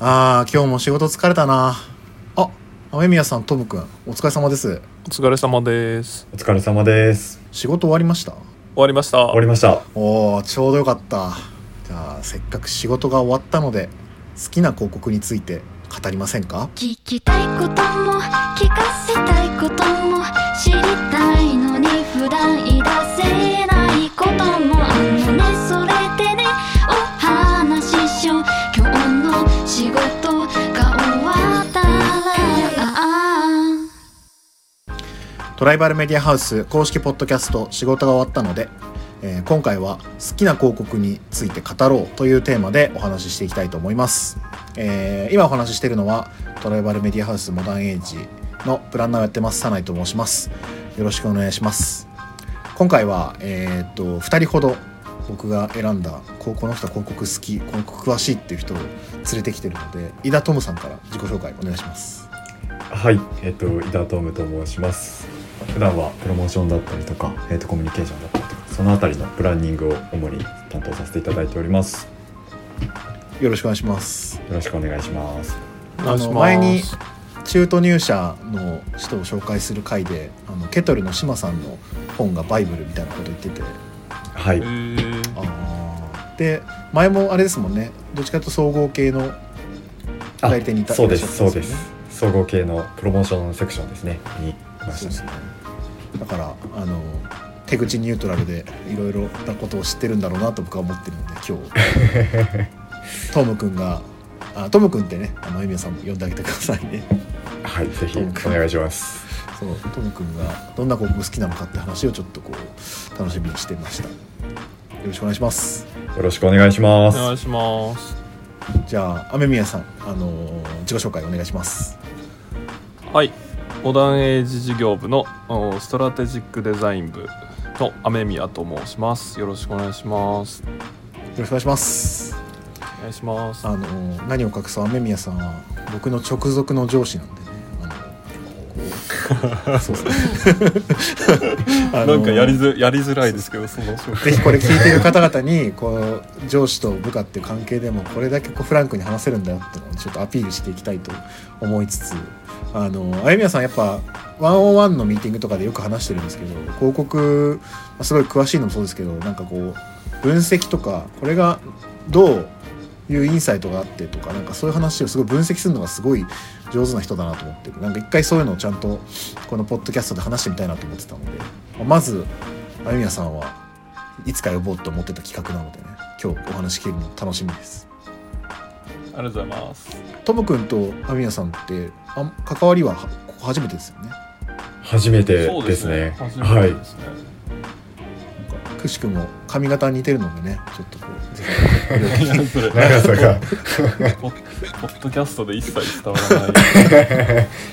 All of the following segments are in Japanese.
あー今日も仕事疲れたな。あ雨宮さんトムくんお疲れ様です。お疲れ様です。お疲れ様です。仕事終わりました？終わりました。終わりました。おおちょうどよかった。じゃあせっかく仕事が終わったので好きな広告について語りませんか？聞きたいことも聞かせたいことも知りたいのに普段トライバルメディアハウス公式ポッドキャスト仕事が終わったので、えー今回は好きな広告について語ろうというテーマでお話ししていきたいと思います、えー今お話ししているのはトライバルメディアハウスモダンエイジのプランナーをやってますサナイと申します。よろしくお願いします。今回はえーっと2人ほど僕が選んだここの人は広告好き広告詳しいっていう人を連れてきてるので井田トムさんから自己紹介お願いします。はいえっ、と井田トムと申します。普段はプロモーションだったりとか、えっとコミュニケーションだったりとかそのあたりのプランニングを主に担当させていただいております。よろしくお願いします。よろしくお願いします。あの前に中途入社の人を紹介する回であのケトルの島さんの本がバイブルみたいなこと言ってて。はい。えー、あー。で前もあれですもんね。どっちかというと総合系のあ代理店にいたそうですそうです。総合系のプロモーションセクションですね。にいましたねだからあの手口ニュートラルでいろいろなことを知ってるんだろうなと僕は思ってるので今日。トムくんがあトムくんってねあのエミヤさんも呼んであげてくださいね。はいぜひお願いします。そうトムくんがどんな広告好きなのかって話をちょっとこう楽しみにしてました。よろしくお願いします。よろしくお願いします。お願いします。じゃあ雨宮さんあのー自己紹介お願いします。はいモダンエイジ事業部のおストラテジックデザイン部の雨宮と申します。よろしくお願いします。よろしくお願いします。お願いします。あのー何を隠そう雨宮さんは。僕の直属の上司なんでね。あのこうそう。ですねあのーなんかやりづやりづらいですけどその。ぜひこれ聞いている方々にこう上司と部下っていう関係でもこれだけこうフランクに話せるんだよっていうのをちょっとアピールしていきたいと思いつつあのあゆみやさんやっぱワンオンワンのミーティングとかでよく話してるんですけど広告、すごい詳しいのもそうですけどなんかこう分析とかこれがどういうインサイトがあってとかなんかそういう話をすごい分析するのがすごい上手な人だなと思ってなんか一回そういうのをちゃんとこのポッドキャストで話してみたいなと思ってたのでまずあゆみやさんはいつか呼ぼうと思ってた企画なのでね今日お話聞けるの楽しみです。ありがとうございます。トム君とアミヤさんってあん関わりははここ初めてですよね？初めてですね。ですね、なんかくしくも髪型似てるのでねちょっとこう 長さが。ポッポッドキャストで一切伝わらない。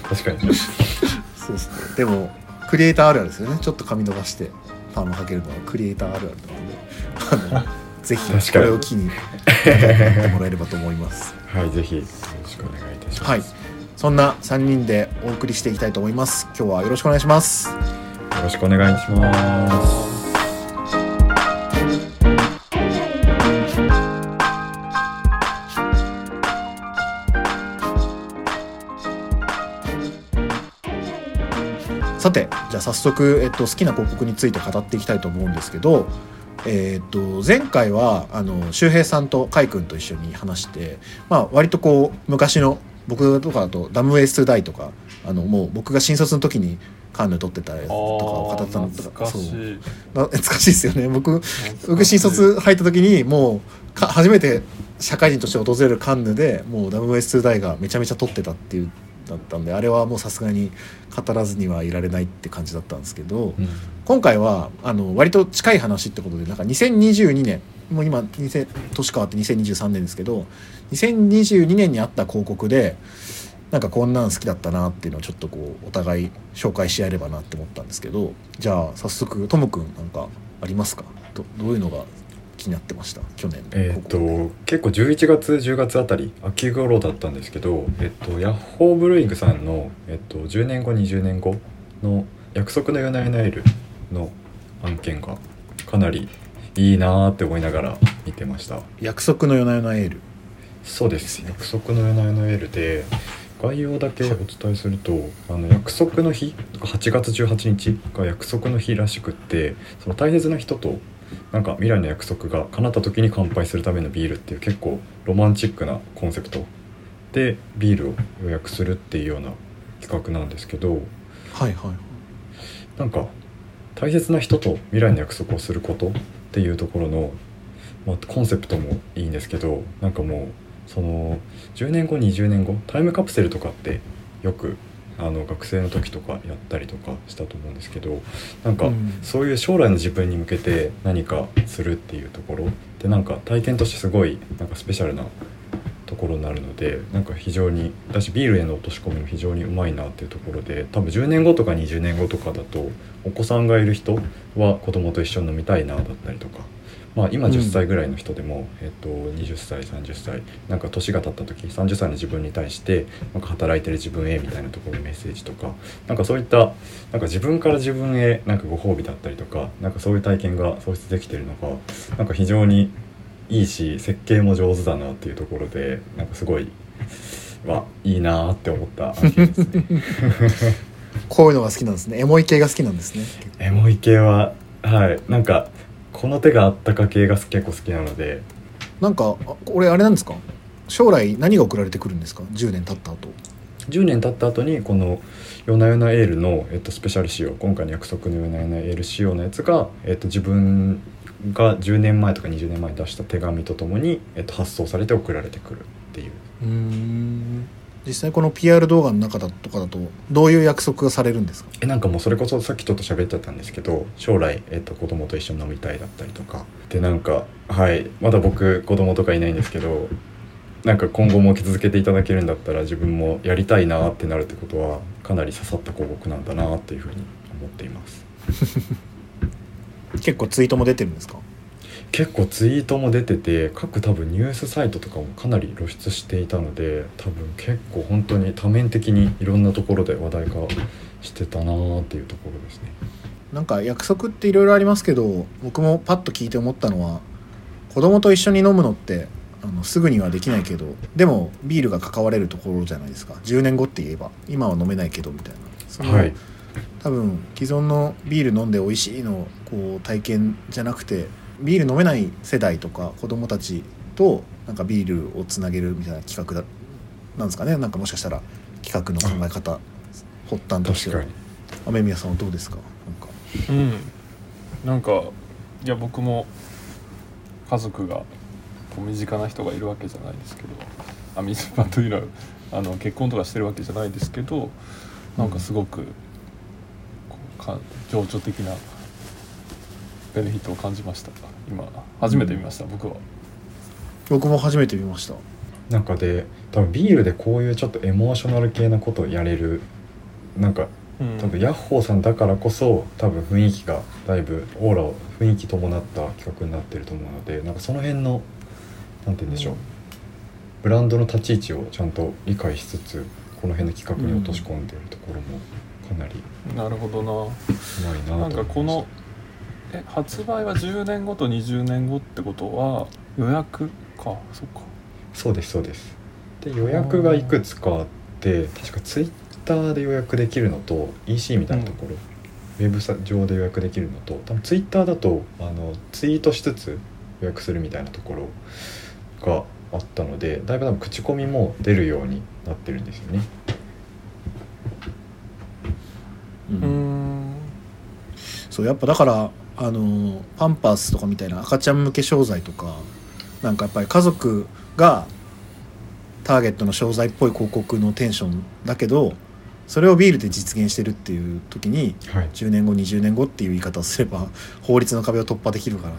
確かに。そうですね。でもクリエイターあるあるですよね。ちょっと髪伸ばしてパーマかけるのはクリエイターあるあるなので。あのぜひこれを機にやってもらえればと思います。はいぜひよろしくお願いいたします。はい。そんな3人でお送りしていきたいと思います。今日はよろしくお願いします。よろしくお願いしますさてじゃあ早速、えっと、好きな広告について語っていきたいと思うんですけど、えっと前回はあの周平さんと海君と一緒に話して、まあ、割とこう昔の僕とかだと「ダム・ウェイス・トゥ・ダイ」とかあのもう僕が新卒の時にカンヌ撮ってたやつとかを語ってたのと懐かしそう懐かしいですよね。僕僕新卒入った時にもうか初めて社会人として訪れるカンヌでもう WS2 大がめちゃめちゃ撮ってたっていうだったんであれはもうさすがに語らずにはいられないって感じだったんですけど、うん。今回はあの割と近い話ってことでなんか2022年もう今2000年変わって2023年ですけど2022年にあった広告でなんかこんなん好きだったなっていうのをちょっとこうお互い紹介し合えればなって思ったんですけどじゃあ早速トムくんなんかありますか？どどういうのが気になってました去年の。えっ、と結構11月10月あたり秋頃だったんですけど、えっとヤッホーブルーイングさんの、えっと10年後20年後の「約束の夜な夜なエル」の案件がかなりいいなーって思いながら見てました。約束の夜な夜なエール。そうです。約束の夜な夜なエールで概要だけお伝えするとあの約束の日8月18日が約束の日らしくってその大切な人となんか未来の約束が叶った時に乾杯するためのビールっていう結構ロマンチックなコンセプト。でビールを予約するっていうような企画なんですけど。はいはいなんか大切な人と未来の約束をすることっていうところの、まあ、コンセプトもいいんですけどなんかもうその10年後20年後タイムカプセルとかってよくあの学生の時とかやったりとかしたと思うんですけどなんかうんそういう将来の自分に向けて何かするっていうところでなんか体験としてすごいなんかスペシャルなところになるのでなんか非常に私ビールへの落とし込みも非常にうまいなっていうところで多分10年後とか20年後とかだとお子さんがいる人は子供と一緒に飲みたいなだったりとか。まあ、今うん。10歳ぐらいの人でも、えっと、20歳30歳なんか年が経った時30歳の自分に対してなんか働いてる自分へみたいなところのメッセージとかなんかそういったなんか自分から自分へなんかご褒美だったりとかなんかそういう体験が創出できてるのがなんか非常にいいし設計も上手だなっていうところでなんかすごいはいいなって思った案件ですね。こういうのが好きなんですね。エモい系が好きなんですね。エモい系ははい。なんかこの手があったか系が結構好きなので。なんかあこれあれなんですか？将来何が送られてくるんですか？10年経った後。10年経った後にこの「夜な夜なエールの」えっと、スペシャル仕様今回の約束の夜な夜なエール仕様のやつが、えっと、自分が10年前とか20年前に出した手紙とともに、えっと、発送されて送られてくるっていう。うーん実際この PR 動画の中だとかだとどういう約束がされるんですか？えなんかもうそれこそさっきちょっと喋っちゃったんですけど将来、えっと、子供と一緒に飲みたいだったりとか。でなんかはいまだ僕子供とかいないんですけど なんか今後も続けていただけるんだったら自分もやりたいなってなるってことはかなり刺さった広告なんだなっていうふうに思っています。結構ツイートも出てるんですか？結構ツイートも出てて各多分ニュースサイトとかもかなり露出していたので多分結構本当に多面的にいろんなところで話題化してたなーっていうところですね。なんか約束っていろいろありますけど僕もパッと聞いて思ったのは子供と一緒に飲むのってあのすぐにはできないけどでもビールが関われるところじゃないですか。10年後って言えば今は飲めないけどみたいな。その、はい。多分既存のビール飲んで美味しいのをこう体験じゃなくてビール飲めない世代とか子供たちとなんかビールをつなげるみたいな企画だなんですかね。なんかもしかしたら企画の考え方発端としては。雨宮さんはどうですか？なんか。うん。なんかいや僕も家族が身近な人がいるわけじゃないですけどあ身近というのはあの結婚とかしてるわけじゃないですけどなんかすごくこうか情緒的なベネフィットを感じました今初めて見ました、僕は。僕も初めて見ました。なんかで多分ビールでこういうちょっとエモーショナル系なことをやれるなんかうん。多分ヤッホーさんだからこそ多分雰囲気がだいぶオーラを雰囲気伴った企画になってると思うのでなんかその辺のなんて言うんでしょう、うん。ブランドの立ち位置をちゃんと理解しつつこの辺の企画に落とし込んでるところもかなりなるほどな。うまいなと思ないんました。かこのえ発売は10年後と20年後ってことは予約か。そっか。そうですそうです。で予約がいくつかあって確かツイッターで予約できるのと EC みたいなところ、ウェブ上で予約できるのと多分ツイッターだとあのツイートしつつ予約するみたいなところがあったのでだいぶ多分口コミも出るようになってるんですよね。うん。そうやっぱだからあのパンパースとかみたいな赤ちゃん向け商材とかなんかやっぱり家族がターゲットの商材っぽい広告のテンションだけどそれをビールで実現してるっていう時にはい。10年後20年後っていう言い方をすれば法律の壁を突破できるか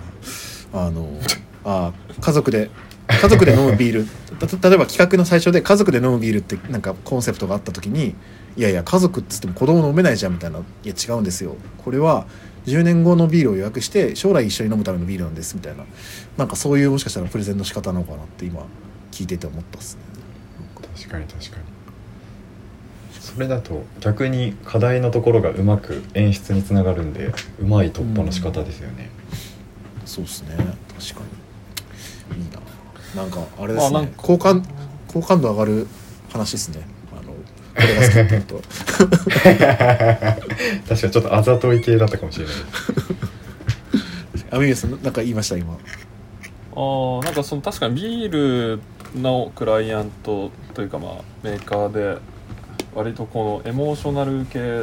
らあの あ家族で家族で飲むビール た例えば企画の最初で家族で飲むビールってなんかコンセプトがあった時にいやいや家族っつっても子供飲めないじゃんみたいないや違うんですよ。これは10年後のビールを予約して将来一緒に飲むためのビールなんですみたいな。なんかそういうもしかしたらプレゼンの仕方なのかなって今聞いてて思ったっすね。確かに確かに。それだと逆に課題のところがうまく演出につながるんでうまい突破の仕方ですよね、そうっすね。確かに。いいな。なんかあれですね、まあなんか好感好感度上がる話ですねあのこれが好きっていうと。確かにちょっとあざとい系だったかもしれない。アミミさんなんか言いました？今。あーなんかその確かにビールのクライアントというかまあメーカーで割とこのエモーショナル系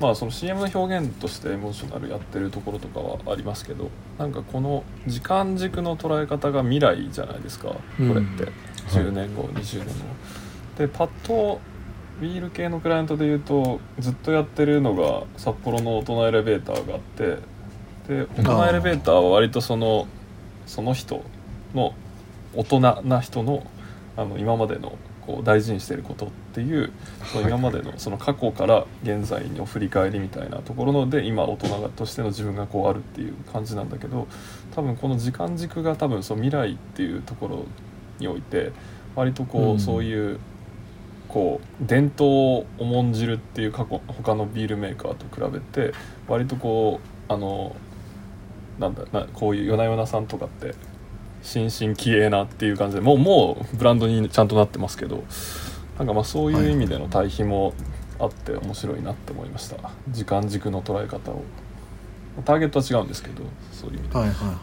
まあその CM の表現としてエモーショナルやってるところとかはありますけどなんかこの時間軸の捉え方が未来じゃないですかこれって、うん。10年後、20年後。でパッとビール系のクライアントで言うとずっとやってるのが札幌の大人エレベーターがあってで大人エレベーターは割とそのその人の大人な人のあの今までのこう大事にしてることっていうその今までのその過去から現在の振り返りみたいなところので今大人としての自分がこうあるっていう感じなんだけど多分この時間軸が多分その未来っていうところにおいて割とこう、うん。そういうこう伝統を重んじるっていう過去他のビールメーカーと比べて割とこうあのなんだなこういう夜な夜なさんとかって新進気鋭なっていう感じでもうもうブランドにちゃんとなってますけどなんかまあそういう意味での対比もあって面白いなって思いました。時間軸の捉え方を。ターゲットは違うんですけどそういう意味で、はいはいはい。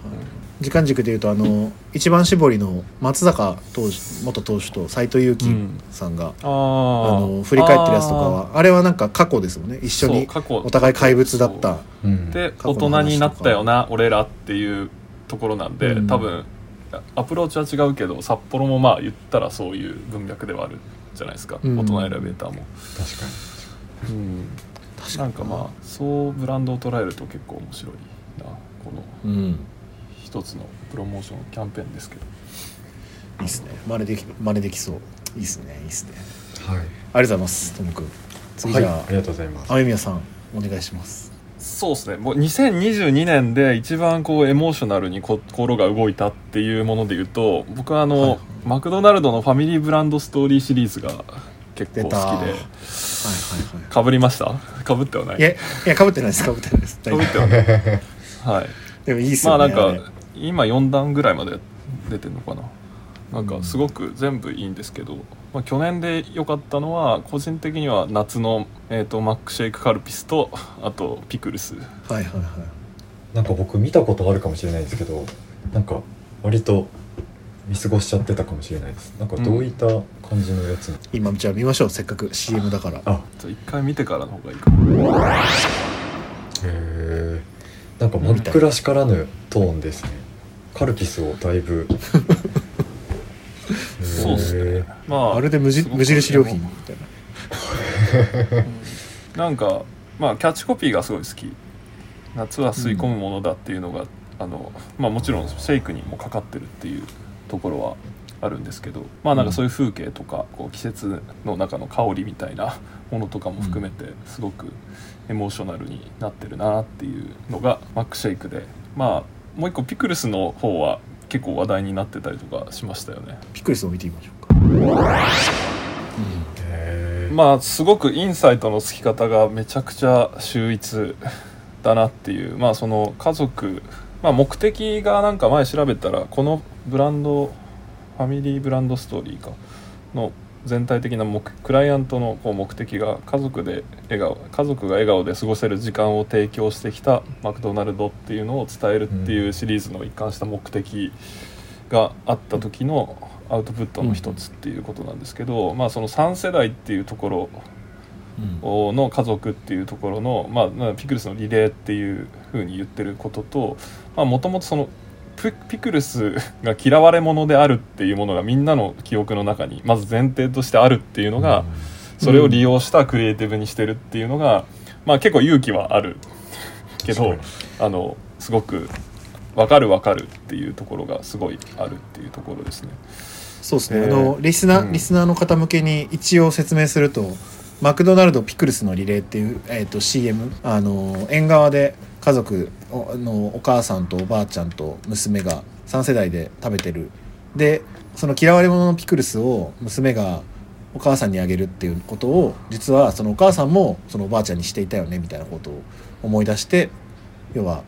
時間軸でいうとあの一番搾りの松坂投手元投手と斎藤佑樹さんが、ああーの振り返ってるやつとかはあれはなんか過去ですもんね。一緒にお互い怪物だった。うん。で大人になったよな俺らっていうところなんで、うん。多分アプローチは違うけど札幌もまあ言ったらそういう文脈ではあるじゃないですか、うん。大人エレベーターも、確かに。うん、確なんかまあそうブランドを捉えると結構面白いなこのうん。一つのプロモーションキャンペーンですけど。いいっすね。真似でき真似できそう。いいっすね。いいっすね。はい。ありがとうございますともくん次。はい。じゃあ、ありがとうございます。雨宮さんお願いします。そうですね。もう2022年で一番こうエモーショナルに心が動いたっていうもので言うと僕はあの、はい。はいマクドナルドのファミリーブランドストーリーシリーズが結構好きで。出た。はいはいかぶりました？かぶってはない？はいいやいやかぶってないです。かぶってないです。かぶってはないはい。でもいいっすまあよねなんか今4段ぐらいまで出てるのかな。なんかすごく全部いいんですけど、まあ、去年で良かったのは個人的には夏の、えー、とマックシェイクカルピスとあとピクルス。はいはいはい。なんか僕見たことあるかもしれないですけどなんか割と見過ごしちゃってたかもしれないです。なんかどういった感じのやつ、今じゃあ見ましょう。せっかく CM だから。あ。ちょっと一回見てからの方がいいかもへえなんか真っ暗しからぬトーンですね。カルピスをだいぶ。そうっすね。まあまるで無無印良品みたいな。なんかまあキャッチコピーがすごい好き。夏は吸い込むものだっていうのが、あのまあもちろんシェイクにもかかってるっていうところはあるんですけどまあなんかそういう風景とかこう季節の中の香りみたいなものとかも含めてすごくエモーショナルになってるなっていうのがマックシェイクで。まあもう一個ピクルスの方は結構話題になってたりとかしましたよね。ピクルスを見てみましょうか。へーまあすごくインサイトのつき方がめちゃくちゃ秀逸だなっていう。まあその家族、まあ、目的がなんか前調べたらこのブランドファミリーブランドストーリーかの全体的な目クライアントのこう目的が家族で笑顔家族が笑顔で過ごせる時間を提供してきたマクドナルドっていうのを伝えるっていうシリーズの一貫した目的があった時のアウトプットの一つっていうことなんですけど、まあその3世代っていうところうんの家族っていうところの、まあ、まあピクルスのリレーっていうふうに言ってることともともとそのピピクルスが嫌われ者であるっていうものがみんなの記憶の中にまず前提としてあるっていうのが、それを利用したクリエイティブにしてるっていうのが、まあ結構勇気はある。けどあのすごく分かる分かるっていうところがすごいあるっていうところですね。そうですね、えーあのリスナー、うん。リスナーの方向けに一応説明するとマクドナルドピクルスのリレーっていう、えー、と CM あの縁側で家族おのお母さんとおばあちゃんと娘が3世代で食べてる。でその嫌われ者のピクルスを娘がお母さんにあげるっていうことを実はそのお母さんもそのおばあちゃんにしていたよねみたいなことを思い出して要は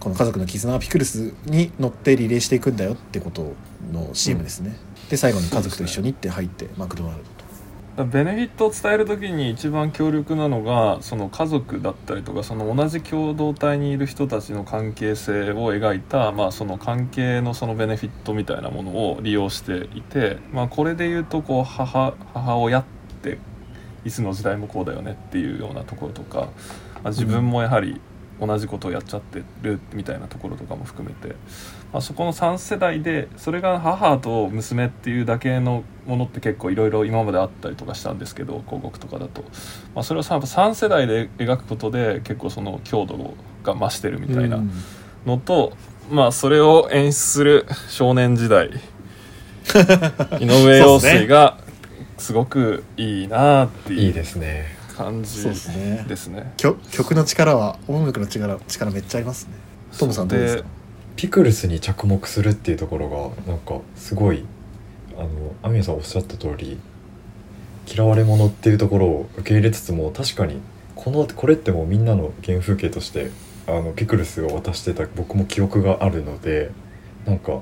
この家族の絆はピクルスに乗ってリレーしていくんだよってことの CM ですね、で最後に家族と一緒にって入ってマクドナルド。ベネフィットを伝える時に一番強力なのがその家族だったりとかその同じ共同体にいる人たちの関係性を描いた、まあ、その関係のそのベネフィットみたいなものを利用していて、まあ、これで言うとこう母母親っていつの時代もこうだよねっていうようなところとか、まあ、自分もやはり同じことをやっちゃってるみたいなところとかも含めて、まあ、そこの3世代でそれが母と娘っていうだけのものって結構いろいろ今まであったりとかしたんですけど広告とかだと、まあ、それを3世代で描くことで結構その強度が増してるみたいなうん。のと、まあそれを演出する少年時代 井上陽水がすごくいいなっていいいうですね。感じですね。ですね。曲曲の力は音楽の力力めっちゃありますね。トムさんどうですか？ピクルスに着目するっていうところがなんかすごいあのアミヤさんおっしゃった通り嫌われ者っていうところを受け入れつつも確かにこのこれってもうみんなの原風景としてあのピクルスを渡してた僕も記憶があるのでなんか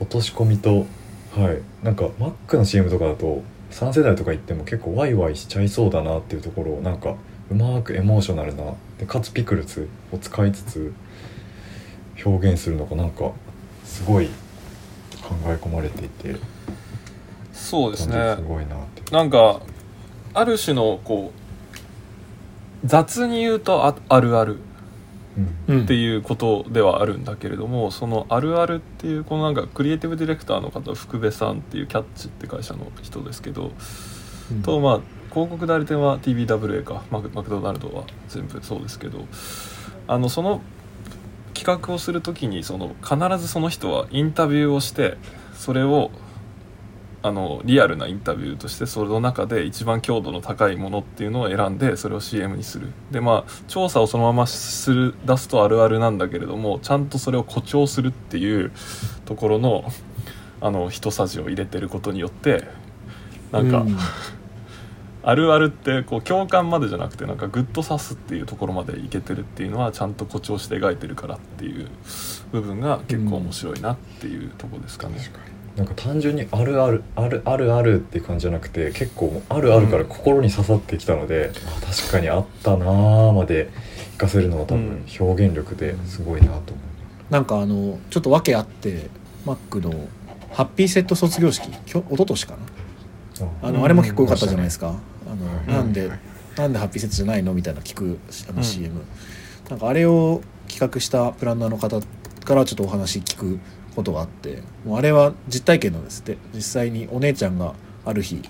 落とし込みとはいなんかマックの CM とかだと3世代とか言っても結構ワイワイしちゃいそうだなっていうところをなんかうまくエモーショナルなでかつピクルスを使いつつ表現するのがなんかすごい考え込まれていてそうですね。すごいなって。なんかある種のこう雑に言うとああるあるうん。うんっていうことではあるんだけれどもそのあるあるっていうこのなんかクリエイティブディレクターの方福部さんっていうキャッチって会社の人ですけど、うん。とまあ広告代理店は TBWA かマクマクドナルドは全部そうですけどあのその企画をする時にその必ずその人はインタビューをしてそれをあのリアルなインタビューとしてその中で一番強度の高いものっていうのを選んでそれを CM にする。でまあ調査をそのままする出すとあるあるなんだけれどもちゃんとそれを誇張するっていうところのあの一さじを入れてることによってなんか、うあるあるってこう共感までじゃなくてなんかグッと刺すっていうところまでいけてるっていうのはちゃんと誇張して描いてるからっていう部分が結構面白いなっていうところですかね。なんか単純にあるあるあるあるあるっていう感じじゃなくて結構あるあるから心に刺さってきたので、あ確かにあったなーまで活かせるのは多分表現力ですごいなと思う、なんかあのちょっと訳あってマックのハッピーセット卒業式きょ一昨年かな？あうんのあれも結構良かったじゃないですか、あうん。のなんで、なんでハッピーセットじゃないのみたいな聞くあの CM、なんかあれを企画したプランナーの方からちょっとお話聞くことがあってもうあれは実体験なんですって。実際にお姉ちゃんがある日うん。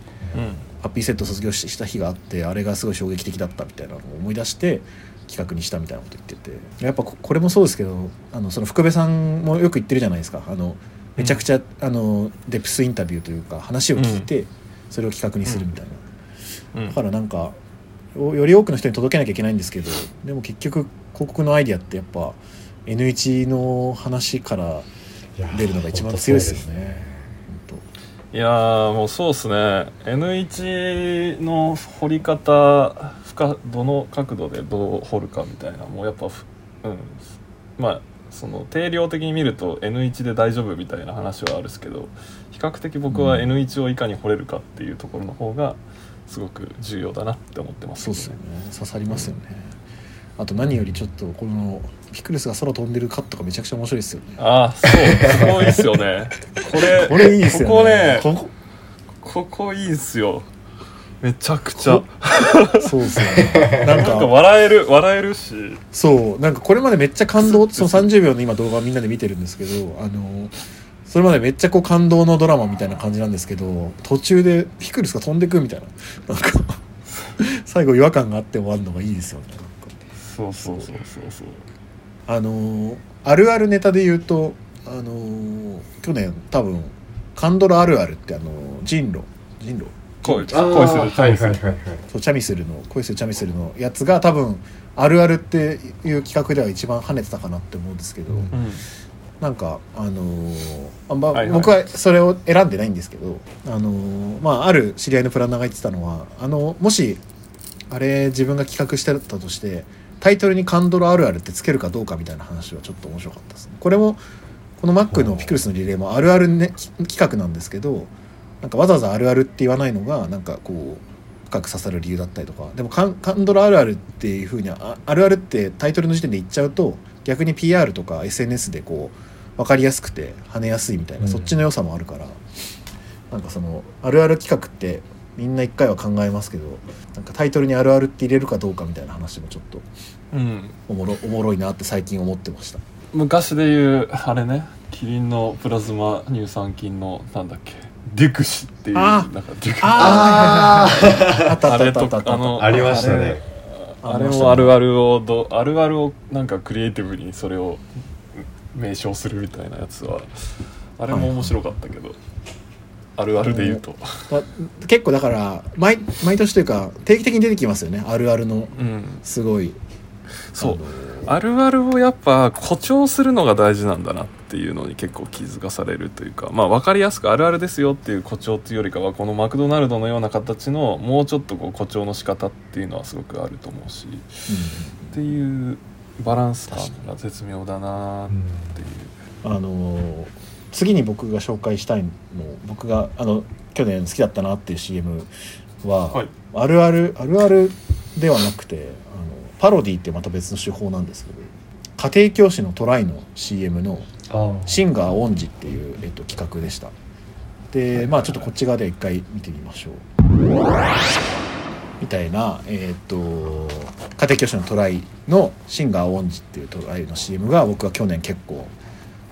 ハッピーセット卒業した日があってあれがすごい衝撃的だったみたいなのを思い出して企画にしたみたいなこと言ってて。やっぱここれもそうですけどあのその福部さんもよく言ってるじゃないですか。あのめちゃくちゃ、あのデプスインタビューというか話を聞いて、それを企画にするみたいな、うんだからなんかよより多くの人に届けなきゃいけないんですけどでも結局広告のアイディアってやっぱ N1 の話から出るのが一番強いですよね。本いやーもうそうっすね。N1 の掘り方深どの角度でどう掘るかみたいなもうやっぱふうん。まあその定量的に見ると N1 で大丈夫みたいな話はあるんですけど比較的僕はうん N1 をいかに掘れるかっていうところの方がすごく重要だなって思ってます。そうっすよね。刺さりますよね、あと何よりちょっとこのピクルスが空飛んでるカットがめちゃくちゃ面白いですよね。ああそう。すごいっすよね。これこれいいですよね。ここねここ。ここいいっすよ。めちゃくちゃ。そうですね。なんか。か笑える笑えるし。そう。なんかこれまでめっちゃ感動。その30秒の今動画をみんなで見てるんですけどあのそれまでめっちゃこう感動のドラマみたいな感じなんですけど途中でピクルスが飛んでくみたいな。なんか最後違和感があって終わるのがいいですよね。そうそうそうそうそう。あのーあるあるネタで言うとあのー去年多分カンドラあるあるってあのー人狼人狼恋。あー恋するはいはいはいはい。そうチャミスルの恋するチャミスルのやつが多分あるあるっていう企画では一番跳ねてたかなって思うんですけど、うんうんなんかあのーあまあはいはい。僕はそれを選んでないんですけどあのーまあある知り合いのプランナーが言ってたのはあのもしあれ自分が企画してたとしてタイトルにカンドルあるあるってつけるかどうかみたいな話はちょっと面白かったですね。これもこの Mac のピクルスのリレーもあるある、ね、企画なんですけどなんかわざわざあるあるって言わないのがなんかこう深く刺さる理由だったりとか。でもカンカンドルあるあるっていうふうにああるあるってタイトルの時点で言っちゃうと逆に PR とか SNS でこう分かりやすくて跳ねやすいみたいな、うん。そっちの良さもあるからなんかそのあるある企画ってみんな一回は考えますけどなんかタイトルにあるあるって入れるかどうかみたいな話もちょっとうん。おもろおもろいなって最近思ってました。昔で言うあれね。キリンのプラズマ乳酸菌のなんだっけ。デュクシっていうあなんかデュクあああれとったあったあった。あのありましたね。あれもあるあるをどあるあるをなんかクリエイティブにそれを名称するみたいなやつはあれも面白かったけど、あるあるで言うと、ま結構だから毎毎年というか定期的に出てきますよね。あるあるのうん、すごい。そう。あるあるをやっぱ誇張するのが大事なんだなっていうのに結構気づかされるというかまあ分かりやすくあるあるですよっていう誇張っていうよりかはこのマクドナルドのような形のもうちょっとこう誇張の仕方っていうのはすごくあると思うしっていうバランス感が絶妙だなっていう。あの次に僕が紹介したいの僕があの去年好きだったなっていう CM は、はい。あるあるあるあるではなくてあのパロディってまた別の手法なんですけど家庭教師のトライの CM のあ「シンガーオンジ」っていう、えっと、企画でした。でまあちょっとこっち側で一回見てみましょうみたいなえっと家庭教師のトライの「シンガーオンジ」っていうトライの CM が僕は去年結構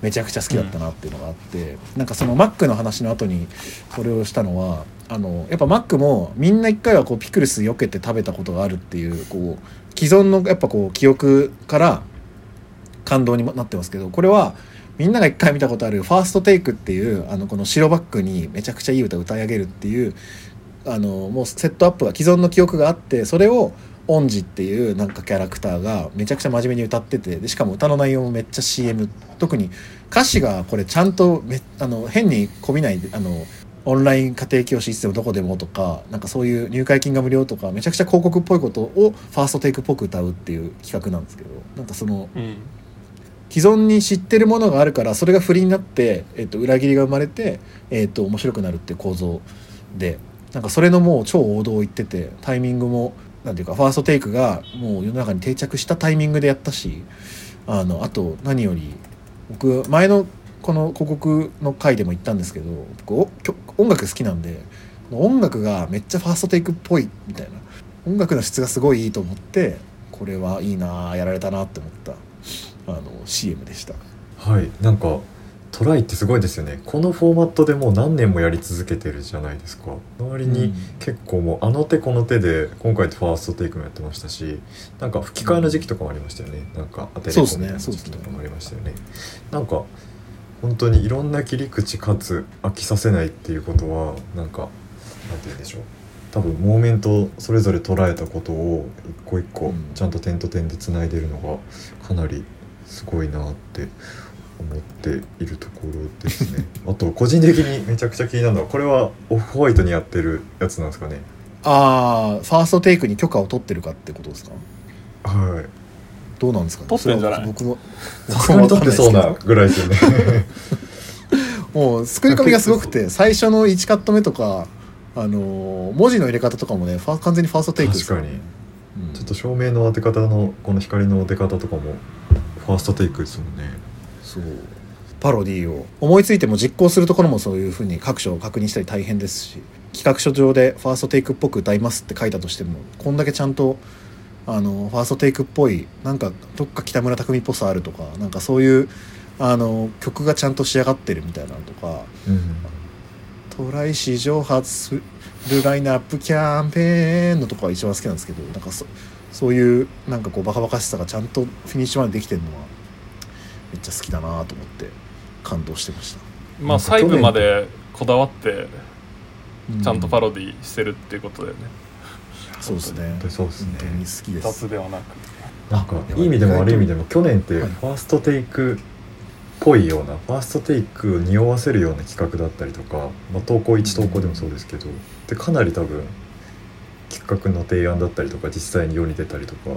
めちゃくちゃ好きだったなっていうのがあって、なんかその Mac の話の後にこれをしたのはあのやっぱ Mac もみんな一回はこうピクルス避けて食べたことがあるっていうこう既存のやっぱこう記憶から感動になってますけどこれはみんなが一回見たことある「ファーストテイクっていうあのこの白バックにめちゃくちゃいい歌を歌い上げるっていうあのもうセットアップが既存の記憶があってそれをオンジっていうなんかキャラクターがめちゃくちゃ真面目に歌っててでしかも歌の内容もめっちゃ CM 特に歌詞がこれちゃんとめあの変にこびないあのオンライン家庭教師いつでもどこでもとかなんかそういう入会金が無料とかめちゃくちゃ広告っぽいことをファーストテイクっぽく歌うっていう企画なんですけどなんかそのうん既存に知ってるものがあるからそれが不利になって、えっと裏切りが生まれて、えっと面白くなるっていう構造でなんかそれのもう超王道を言っててタイミングもなんていうかファーストテイクがもう世の中に定着したタイミングでやったしあのあと何より僕前のこの広告の回でも言ったんですけど僕音楽好きなんで音楽がめっちゃファーストテイクっぽいみたいな。音楽の質がすごいいいと思ってこれはいいなやられたなって思ったあの CM でした。はいなんかトライってすごいですよね。このフォーマットでもう何年もやり続けてるじゃないですか。周りにうん。結構もうあの手この手で今回ファーストテイクもやってましたしなんか吹き替えの時期とかもありましたよね、なんかアテレコみたいな時期とかもありましたよね。なんか本当にいろんな切り口かつ飽きさせないっていうことはなんかなんて言うんでしょう。多分モーメントそれぞれ捉えたことを一個一個うん。ちゃんと点と点でつないでるのがかなりすごいなって思っているところですね。あと個人的にめちゃくちゃ気になるのはこれはオフホワイトにやってるやつなんですかね。ああファーストテイクに許可を取ってるかってことですか？はい。どうなんですかね？取ってんじゃない？僕もさすがに撮ってそうなぐらいですよね。もう作り込みがすごくて最初の1カット目とかあのー文字の入れ方とかもねファ完全にファーストテイクです。よね確かうん。ちょっと照明の当て方のこの光の当て方とかもファーストテイクですもんねそう。パロディーを思いついても実行するところもそういうふうに各所を確認したり大変ですし企画書上でファーストテイクっぽく歌いますって書いたとしてもこんだけちゃんとあのファーストテイクっぽいなんかどっか北村匠海っぽさあるとかなんかそういうあの曲がちゃんと仕上がってるみたいなのとかうんトライ史上初するラインナップキャンペーンのとこが一番好きなんですけどなんかそそういうなんかこうバカバカしさがちゃんとフィニッシュまでできてるのはめっちゃ好きだなと思って感動してました。まあ細部までこだわってうちゃんとパロディしてるっていうことだよね、そうですね。本当にそうですね。本当に好きです。雑ではなく。なんかあいい意味でも悪い意味でも去年ってはいファーストテイクっぽいようなファーストテイクを匂わせるような企画だったりとか、まあ、投稿1投稿でもそうですけどでかなり多分企画の提案だったりとか実際に世に出たりとか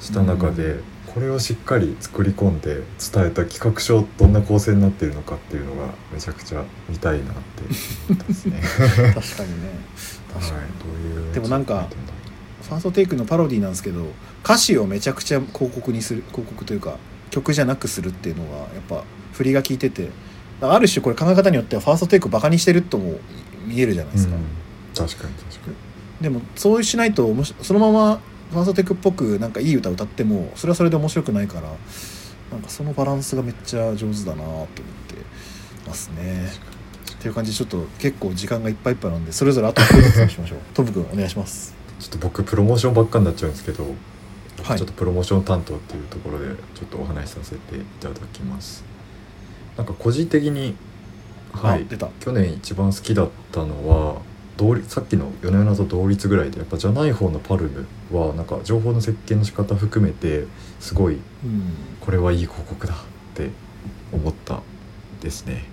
した中で、これをしっかり作り込んで伝えた企画書どんな構成になってるのかっていうのがめちゃくちゃ見たいなって思ったですね。確かにね。確かに、はい、どういうでもなんかファーストテイクのパロディなんですけど歌詞をめちゃくちゃ広告にする広告というか曲じゃなくするっていうのがやっぱ振りが効いててある種これ考え方によってはファーストテイクをバカにしてるとも見えるじゃないですか、うん、確かに確かに。でもそうしないとおもしそのままファーストテイクっぽくなんかいい歌歌ってもそれはそれで面白くないからなんかそのバランスがめっちゃ上手だなと思ってますね。っていう感じでちょっと結構時間がいっぱいいっぱいなんでそれぞれあと1個ずつしましょう。トム君お願いします。ちょっと僕プロモーションばっかになっちゃうんですけど、はい。ちょっとプロモーション担当っていうところでちょっとお話しさせていただきます。なんか個人的にはい。あ出た。去年一番好きだったのは同率さっきの「夜な夜な」と同率ぐらいでやっぱじゃない方のパルムはなんか情報の設計の仕方含めてすごいうん。これはいい広告だって思ったですね。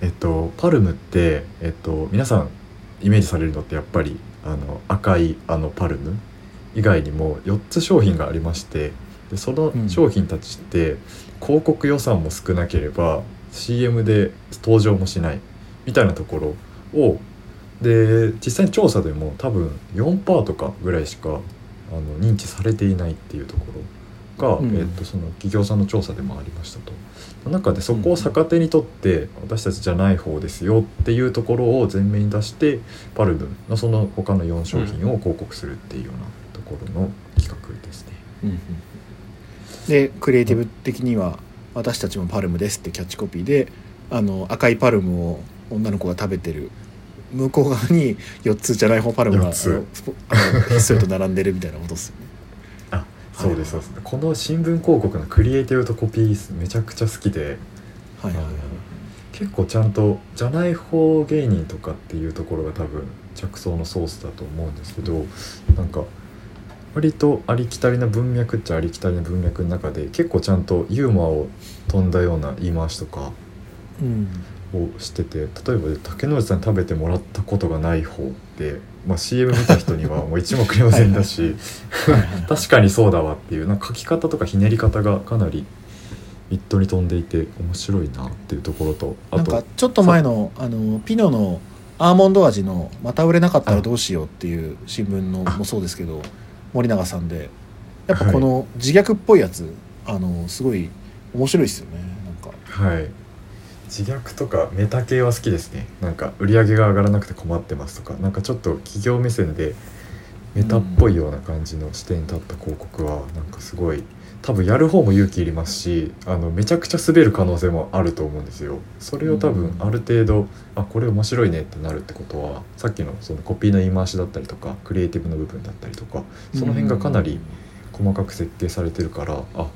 えっとパルムってえっと皆さんイメージされるのってやっぱりあの赤いあのパルム以外にも4つ商品がありましてでその商品たちって広告予算も少なければ CM で登場もしないみたいなところをで実際に調査でも多分4%とかぐらいしかあの認知されていないっていうところが、うんえっとその企業さんの調査でもありましたと。その中でそこを逆手にとって私たちじゃない方ですよっていうところを前面に出してパルムのその他の4商品を広告するっていうようなところの企画ですね。うんうんでクリエイティブ的には「私たちもパルムです」ってキャッチコピーであの赤いパルムを女の子が食べてる向こう側に4つじゃない方パルムがひっそりと並んでるみたいなことですよね。あそうですそうです。この新聞広告のクリエイティブとコピーめちゃくちゃ好きで。はいはいはい。結構ちゃんとじゃない方芸人とかっていうところが多分着想のソースだと思うんですけどなんか割とありきたりな文脈っちゃありきたりな文脈の中で結構ちゃんとユーモアを飛んだような言い回しとかうんをしてて例えば竹野内さんに食べてもらったことがない方って、まあ、CM 見た人にはもう一目瞭然だしはいはい。は い確かにそうだわっていうなんか書き方とかひねり方がかなりミットに飛んでいて面白いなっていうところとあとなんかちょっと前のあのピノのアーモンド味の「また売れなかったらどうしよう」っていう新聞のもそうですけど森永さんでやっぱこの自虐っぽいやつあのすごい面白いですよねなんか。はい自虐とかメタ系は好きですね。なんか売り上げが上がらなくて困ってますとか。なんかちょっと企業目線でメタっぽいような感じの視点に立った広告はなんかすごい多分やる方も勇気いりますしあのめちゃくちゃ滑る可能性もあると思うんですよ。それを多分ある程度あこれ面白いねってなるってことはさっきのそのコピーの言い回しだったりとかクリエイティブの部分だったりとかその辺がかなり細かく設計されてるからあ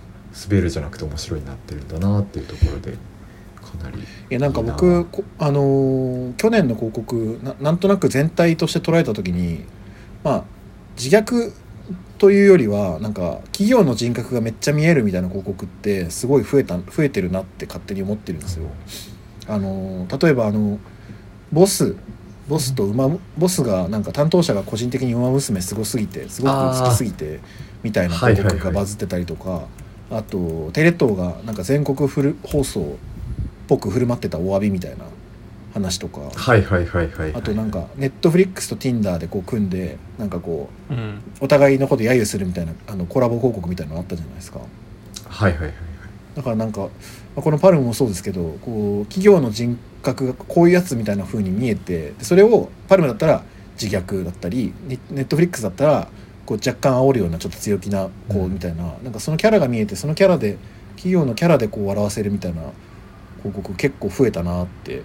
滑るじゃなくて面白いになってるんだなっていうところでかなりいやなんか僕こあのー去年の広告ななんとなく全体として捉えた時にまあ自虐というよりはなんか企業の人格がめっちゃ見えるみたいな広告ってすごい増えた増えてるなって勝手に思ってるんですよ。あのー例えばあのボスボスと馬ボスがなんか担当者が個人的に馬娘すごすぎてすごく好きすぎてみたいな広告がバズってたりとかあとテレ東がなんか全国フル放送っぽく振る舞ってたお詫びみたいな話とか。はいはいはいはいあとなんかネットフリックスと Tinder でこう組んでなんかこううん。お互いのこと揶揄するみたいなあのコラボ広告みたいなのあったじゃないですか。はいはいはいはい。だからなんかまあこのパルムもそうですけどこう企業の人格がこういうやつみたいな風に見えてでそれをパルムだったら自虐だったりネネットフリックスだったらこう若干煽るようなちょっと強気な子みたいな,、なんかそのキャラが見えてそのキャラで企業のキャラでこう笑わせるみたいな広告結構増えたなって、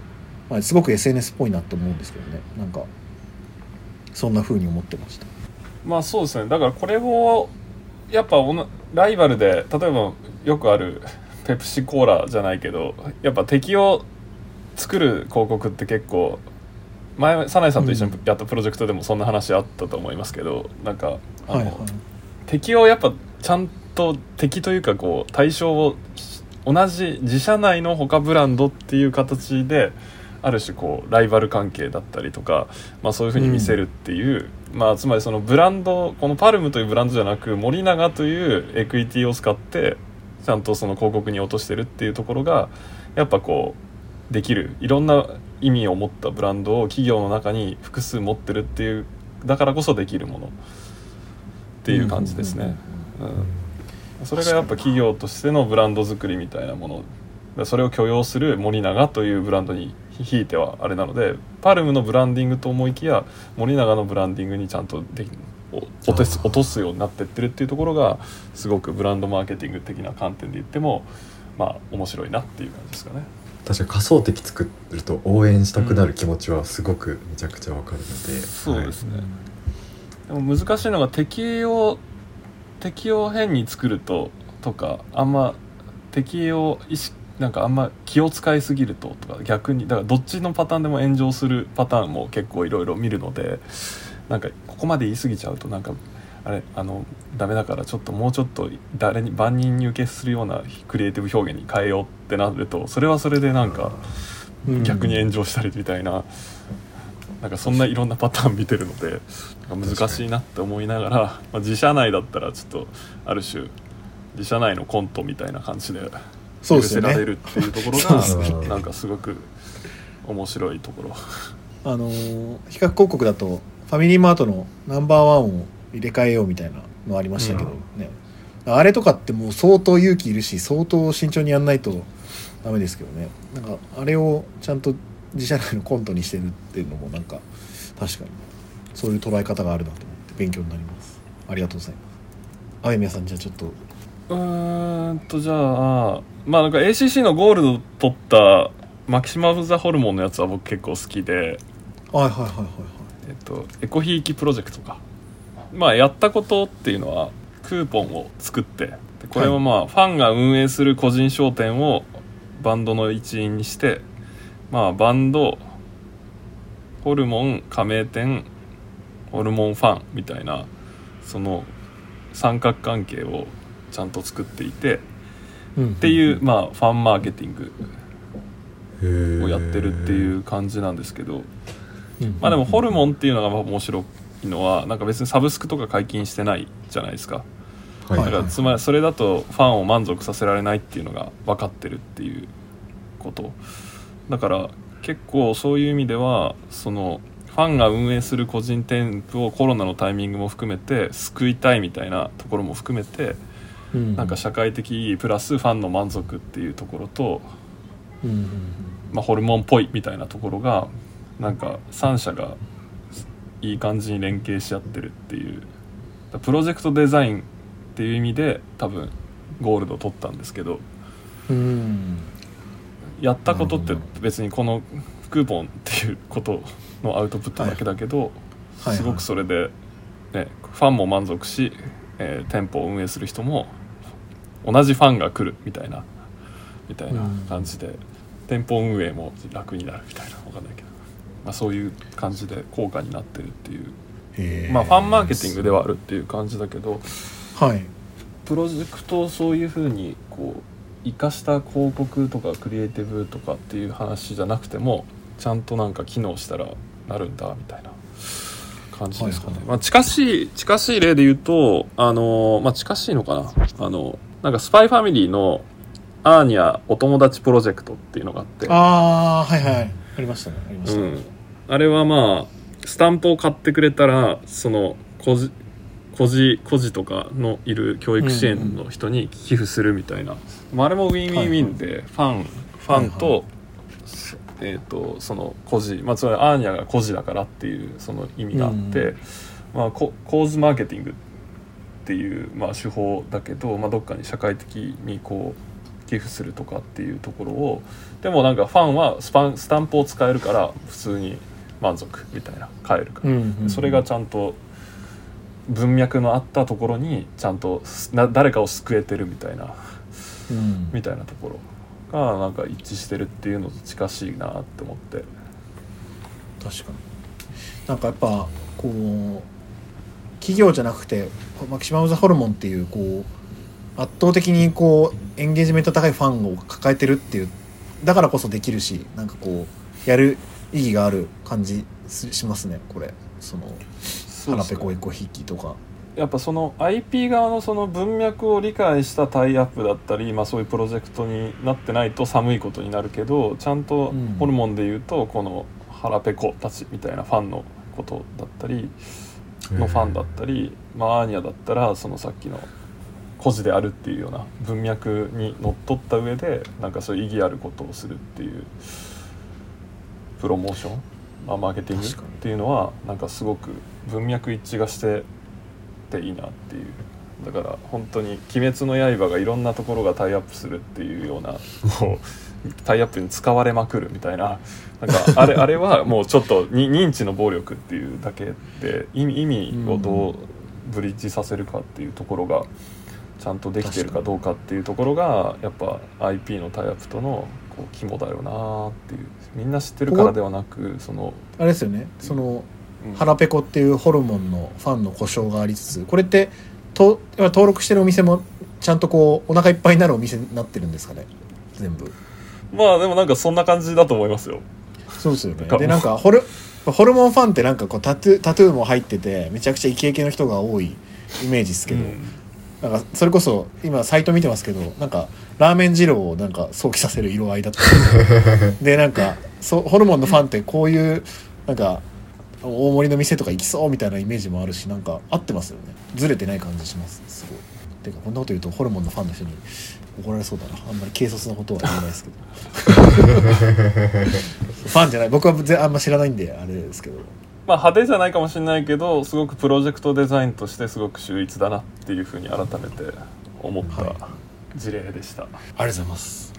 まあ、すごく SNS っぽいなと思うんですけどね。なんかそんな風に思ってました。まあそうですね。だからこれをやっぱライバルで例えばよくある ペプシコーラじゃないけどやっぱ敵を作る広告って結構前早苗さんと一緒にやったプロジェクトでもそんな話あったと思いますけどなんかあの、はいはい。敵をやっぱちゃんと敵というかこう対象を同じ自社内の他ブランドっていう形である種こうライバル関係だったりとか、まあ、そういうふうに見せるっていう、まあつまりそのブランドこのパルムというブランドじゃなく森永というエクイティを使ってちゃんとその広告に落としてるっていうところがやっぱこうできるいろんな意味を持ったブランドを企業の中に複数持ってるっていうだからこそできるものっていう感じですね。うんそれがやっぱ企業としてのブランド作りみたいなもの。それを許容する森永というブランドにひいてはあれなのでパルムのブランディングと思いきや森永のブランディングにちゃんとでお落とす落とすようになってってるっていうところがすごくブランドマーケティング的な観点で言ってもまあ面白いなっていう感じですかね。確かに仮想敵作ると応援したくなる気持ちはすごくめちゃくちゃわかるので、そうですね、でも難しいのが敵を敵を変に作るととかあんま敵を意識なんかあんま気を使いすぎるととか逆にだからどっちのパターンでも炎上するパターンも結構いろいろ見るのでなんかここまで言い過ぎちゃうとなんかあれあのダメだからちょっともうちょっと誰に万人に受けするようなクリエイティブ表現に変えようってなるとそれはそれでなんか逆に炎上したりみたいな。なんかそんないろんなパターン見てるので難しいなって思いながら、まあ、自社内だったらちょっとある種自社内のコントみたいな感じで許せられるっていうところが、ね、なんかすごく面白いところ。あの比較広告だとファミリーマートのナンバーワンを入れ替えようみたいなのありましたけどね、うん、あれとかってもう相当勇気いるし相当慎重にやんないとダメですけどね。なんかあれをちゃんと自社内のコントにしてるっていうのもなんか確かにそういう捉え方があるなと思って勉強になります。ありがとうございます。あやみやさんじゃあちょっと。うーんとじゃあまあなんか ACC のゴールド取ったマキシマム・ザ・ホルモンのやつは僕結構好きで。はいはいはいはいはい。えっとエコひいきプロジェクトか。まあやったことっていうのはクーポンを作って。これはまあファンが運営する個人商店をバンドの一員にして。まあバンドホルモン加盟店ホルモンファンみたいなその三角関係をちゃんと作っていて、っていうまあファンマーケティングをやってるっていう感じなんですけど、まあでもホルモンっていうのが面白いのはなんか別にサブスクとか解禁してないじゃないですか。だからつまりそれだとファンを満足させられないっていうのが分かってるっていうこと。だから結構そういう意味ではそのファンが運営する個人店舗をコロナのタイミングも含めて救いたいみたいなところも含めて、うん、なんか社会的プラスファンの満足っていうところと、うん、まあ、ホルモンっぽいみたいなところがなんか3社がいい感じに連携し合ってるっていう。プロジェクトデザインっていう意味で多分ゴールド取ったんですけど。うん。やったことって別にこのクーポンっていうことのアウトプットだけだけど、すごくそれで、ね、ファンも満足し、えー、店舗を運営する人も同じファンが来るみたいなみたいな感じで、店舗運営も楽になるみたいな分かんないけど、まあ、そういう感じで効果になってるっていう。まあファンマーケティングではあるっていう感じだけど、はい、プロジェクトをそういうふうにこう生かした広告とかクリエイティブとかっていう話じゃなくてもちゃんとなんか機能したらなるんだみたいな感じですかね、はいはい、まあ、近しい近しい例で言うとあのまあ近しいのかな。あのなんかスパイファミリーのアーニャお友達プロジェクトっていうのがあって。ああはいはい。ありましたね。ありました、ね、うん、あれはまあスタンプを買ってくれたらその個人孤児孤児とかのいる教育支援の人に寄付するみたいな、うんうん、あれもウィンウィンウィンで、ファンファンと、はいはい、えーと、その孤児、まあ、つまりアーニャが孤児だからっていうその意味があって、うん、まあ、構図マーケティングっていう、まあ、手法だけど、まあ、どっかに社会的にこう寄付するとかっていうところをでもなんかファンはスパンスタンプを使えるから普通に満足みたいな買えるから、うんうんうん、それがちゃんと文脈のあったところにちゃんとな誰かを救えてるみたいな、うん、みたいなところがなんか一致してるっていうのと近しいなって思って。確かに。なんかやっぱこう企業じゃなくてマキシマム・ザ・ホルモンっていうこう圧倒的にこうエンゲージメント高いファンを抱えてるっていうだからこそできるしなんかこうやる意義がある感じしますねこれ。その腹ペコエコ筆記とかやっぱその IP 側のその文脈を理解したタイアップだったり、まあ、そういうプロジェクトになってないと寒いことになるけどちゃんとうん。ホルモンで言うとこの腹ペコたちみたいなファンのことだったりのファンだったり、まあ、アーニャだったらそのさっきの孤児であるっていうような文脈にのっとった上でなんかそういう意義あることをするっていうプロモーション、まあ、マーケティング？っていうのはなんかすごく文脈一致がしてていいなっていう。だから本当に「鬼滅の刃」がいろんなところがタイアップするっていうようなこう。タイアップに使われまくるみたいな。なんかあれあれはもうちょっとに認知の暴力っていうだけで意味意味をどうブリッジさせるかっていうところがちゃんとできてるかどうかっていうところがやっぱ IP のタイアップとのこう肝だよなっていう。みんな知ってるからではなくその、あれですよね。そのうん腹ペコっていうホルモンのファンの故障がありつつこれってと登録してるお店もちゃんとこうお腹いっぱいになるお店になってるんですかね？全部。まあでもなんかそんな感じだと思いますよ。そうですよね。でなんかホルホルモンファンってなんかこうタトゥータトゥーも入っててめちゃくちゃイケイケの人が多いイメージですけど、うん。なんかそれこそ今サイト見てますけどなんかラーメン二郎をなんか想起させる色合いだったり でなんかそうホルモンのファンってこういうなんか大盛りの店とか行きそうみたいなイメージもあるしなんか合ってますよね。ずれてない感じします。すごい。てかこんなこと言うとホルモンのファンの人に怒られそうだな。あんまり軽率なことは言えないですけど。ファンじゃない。僕はぜあんま知らないんであれですけど。まあ派手じゃないかもしれないけどすごくプロジェクトデザインとしてすごく秀逸だなっていうふうに改めて思ったは事例でした。ありがとうございます。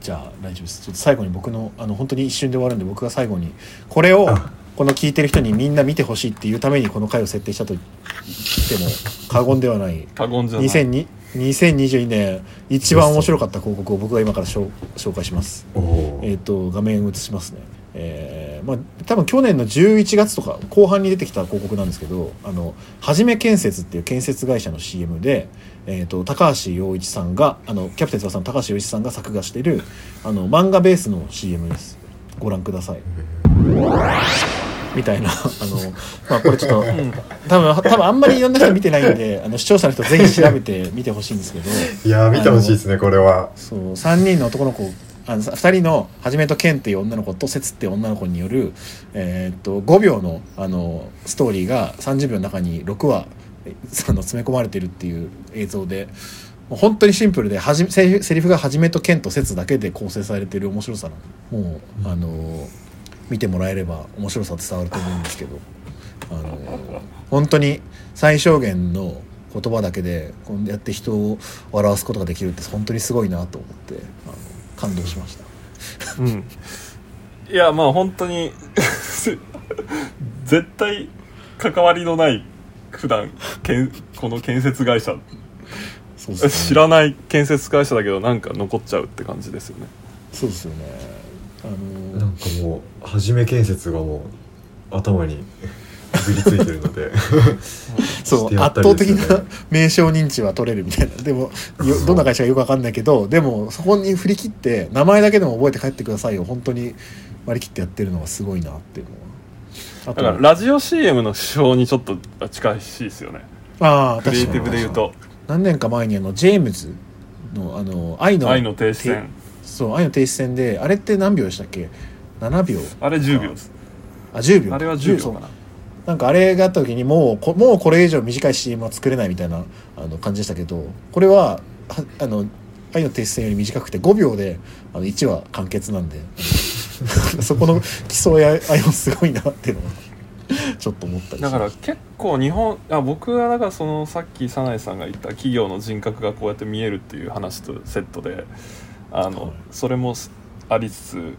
じゃあ大丈夫です。ちょっと最後に僕のあの本当に一瞬で終わるんで僕が最後にこれをこの聞いてる人にみんな見てほしいっていうためにこの回を設定したと言っても過言ではない。過言じゃない。2002 2022年一番面白かった広告を僕が今から紹紹介します。えっ、と画面映しますね。えーまあ多分去年の11月とか後半に出てきた広告なんですけどあのはじめ建設っていう建設会社の CM で、えー、と高橋陽一さんがあのキャプテン翼の高橋陽一さんが作画しているあの漫画ベースの CM です。ご覧くださいみたいなあのまあこれちょっとうん。多分多分あんまりいろんな人見てないんであの視聴者の人ぜひ調べてみてほしいんですけど。いやー見てほしいですねこれは。そう3人の男の子あの2人のはじめとケンっていう女の子と節っていう女の子による、えーっと5秒のあのストーリーが30秒の中に6話えあの詰め込まれてるっていう映像でもう本当にシンプルではじセリフがはじめとケンと節だけで構成されてる面白さなのもうあの見てもらえれば面白さ伝わると思うんですけど。あの本当に最小限の言葉だけでこうやって人を笑わすことができるって本当にすごいなと思ってあの感動しました。うん、いやまあ本当に 絶対関わりのない普段けんこの建設会社。そうです知らない建設会社だけどなんか残っちゃうって感じですよね。そうですよねあのなんかもうはじめ建設がもう頭に ぐりついてるので。そうしてやった圧倒的な 名称認知は取れるみたいな。でもよどんな会社かよくわかんないけどでもそこに振り切って名前だけでも覚えて帰ってくださいよ。本当に割り切ってやってるのがすごいなっていうのは。あだからラジオ CM の手法にちょっと近しいですよね。ああクリエイティブで言うと。何年か前にあのジェームズのあの愛の愛の停止線そう愛の停止線であれって何秒でしたっけ？7秒。あれ10秒です。あ10秒。あれは10そう秒かな。なんかあれがあった時にもうこもうこれ以上短い CM は作れないみたいなあの感じでしたけどこれははあの愛の停止線より短くて5秒であの1話完結なんで そこの競い合いもすごいなっていうのはちょっと思ったりだから結構日本あ僕はだからそのさっき早苗さんが言った企業の人格がこうやって見えるっていう話とセットであの、はいそれもありつつ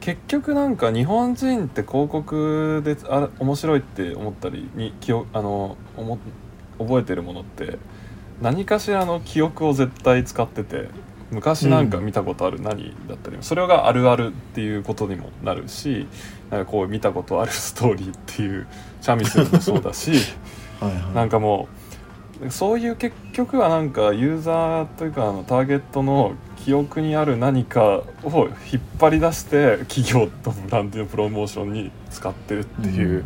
結局なんか日本人って広告であ面白いって思ったりに記憶あの思覚えてるものって何かしらの記憶を絶対使ってて昔なんか見たことある何だったり、それがあるあるっていうことにもなるしなんかこう見たことあるストーリーっていうチャミスルもそうだし はいはい。なんかもうそういう結局はなんかユーザーというかあのターゲットの記憶にある何かを引っ張り出して企業とブランドのプロモーションに使ってるっていう、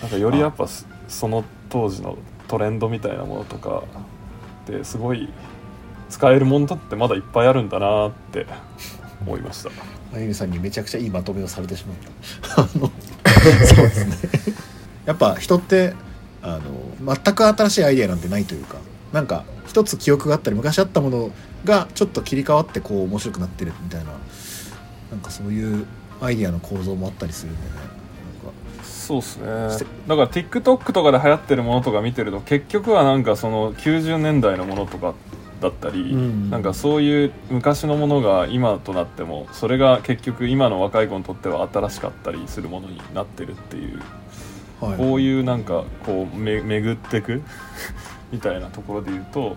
なんかよりやっぱすその当時のトレンドみたいなものとかですごい使えるものだってまだいっぱいあるんだなって。思いました。あゆみさんにめちゃくちゃいいまとめをされてしまった。あのそうですね。やっぱ人ってあの全く新しいアイデアなんてないというかなんか一つ記憶があったり昔あったものがちょっと切り替わってこう面白くなってるみたいななんかそういうアイデアの構造もあったりするんでね。そうですね。だから TikTok とかで流行ってるものとか見てると結局はなんかその90年代のものとかだったり、うん。なんかそういう昔のものが今となってもそれが結局今の若い子にとっては新しかったりするものになってるっていうはい、こういうなんかこうめ巡ってく？みたいなところで言うと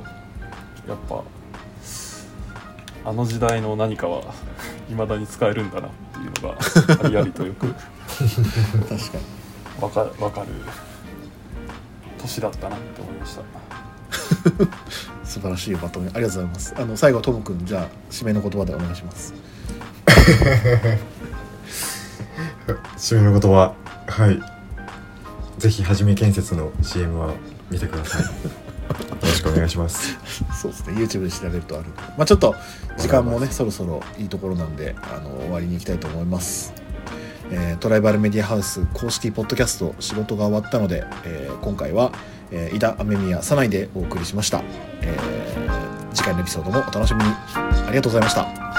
やっぱあの時代の何かは未だに使えるんだなっていうのが ありありとよく確かに。わかわかる年だったなって思いました。素晴らしいまとめ。ありがとうございます。あの最後ともくんじゃあ締めの言葉でお願いします。締めの言葉。はい。ぜひはじめ建設の CM は見てください。よろしくお願いします。そうですね。YouTube で調べるとある。まあちょっと時間もねそろそろいいところなんであの終わりに行きたいと思います、えートライバルメディアハウス公式ポッドキャスト仕事が終わったので、えー今回は、えー、井田雨宮さないでお送りしました、えー次回のエピソードもお楽しみに。ありがとうございました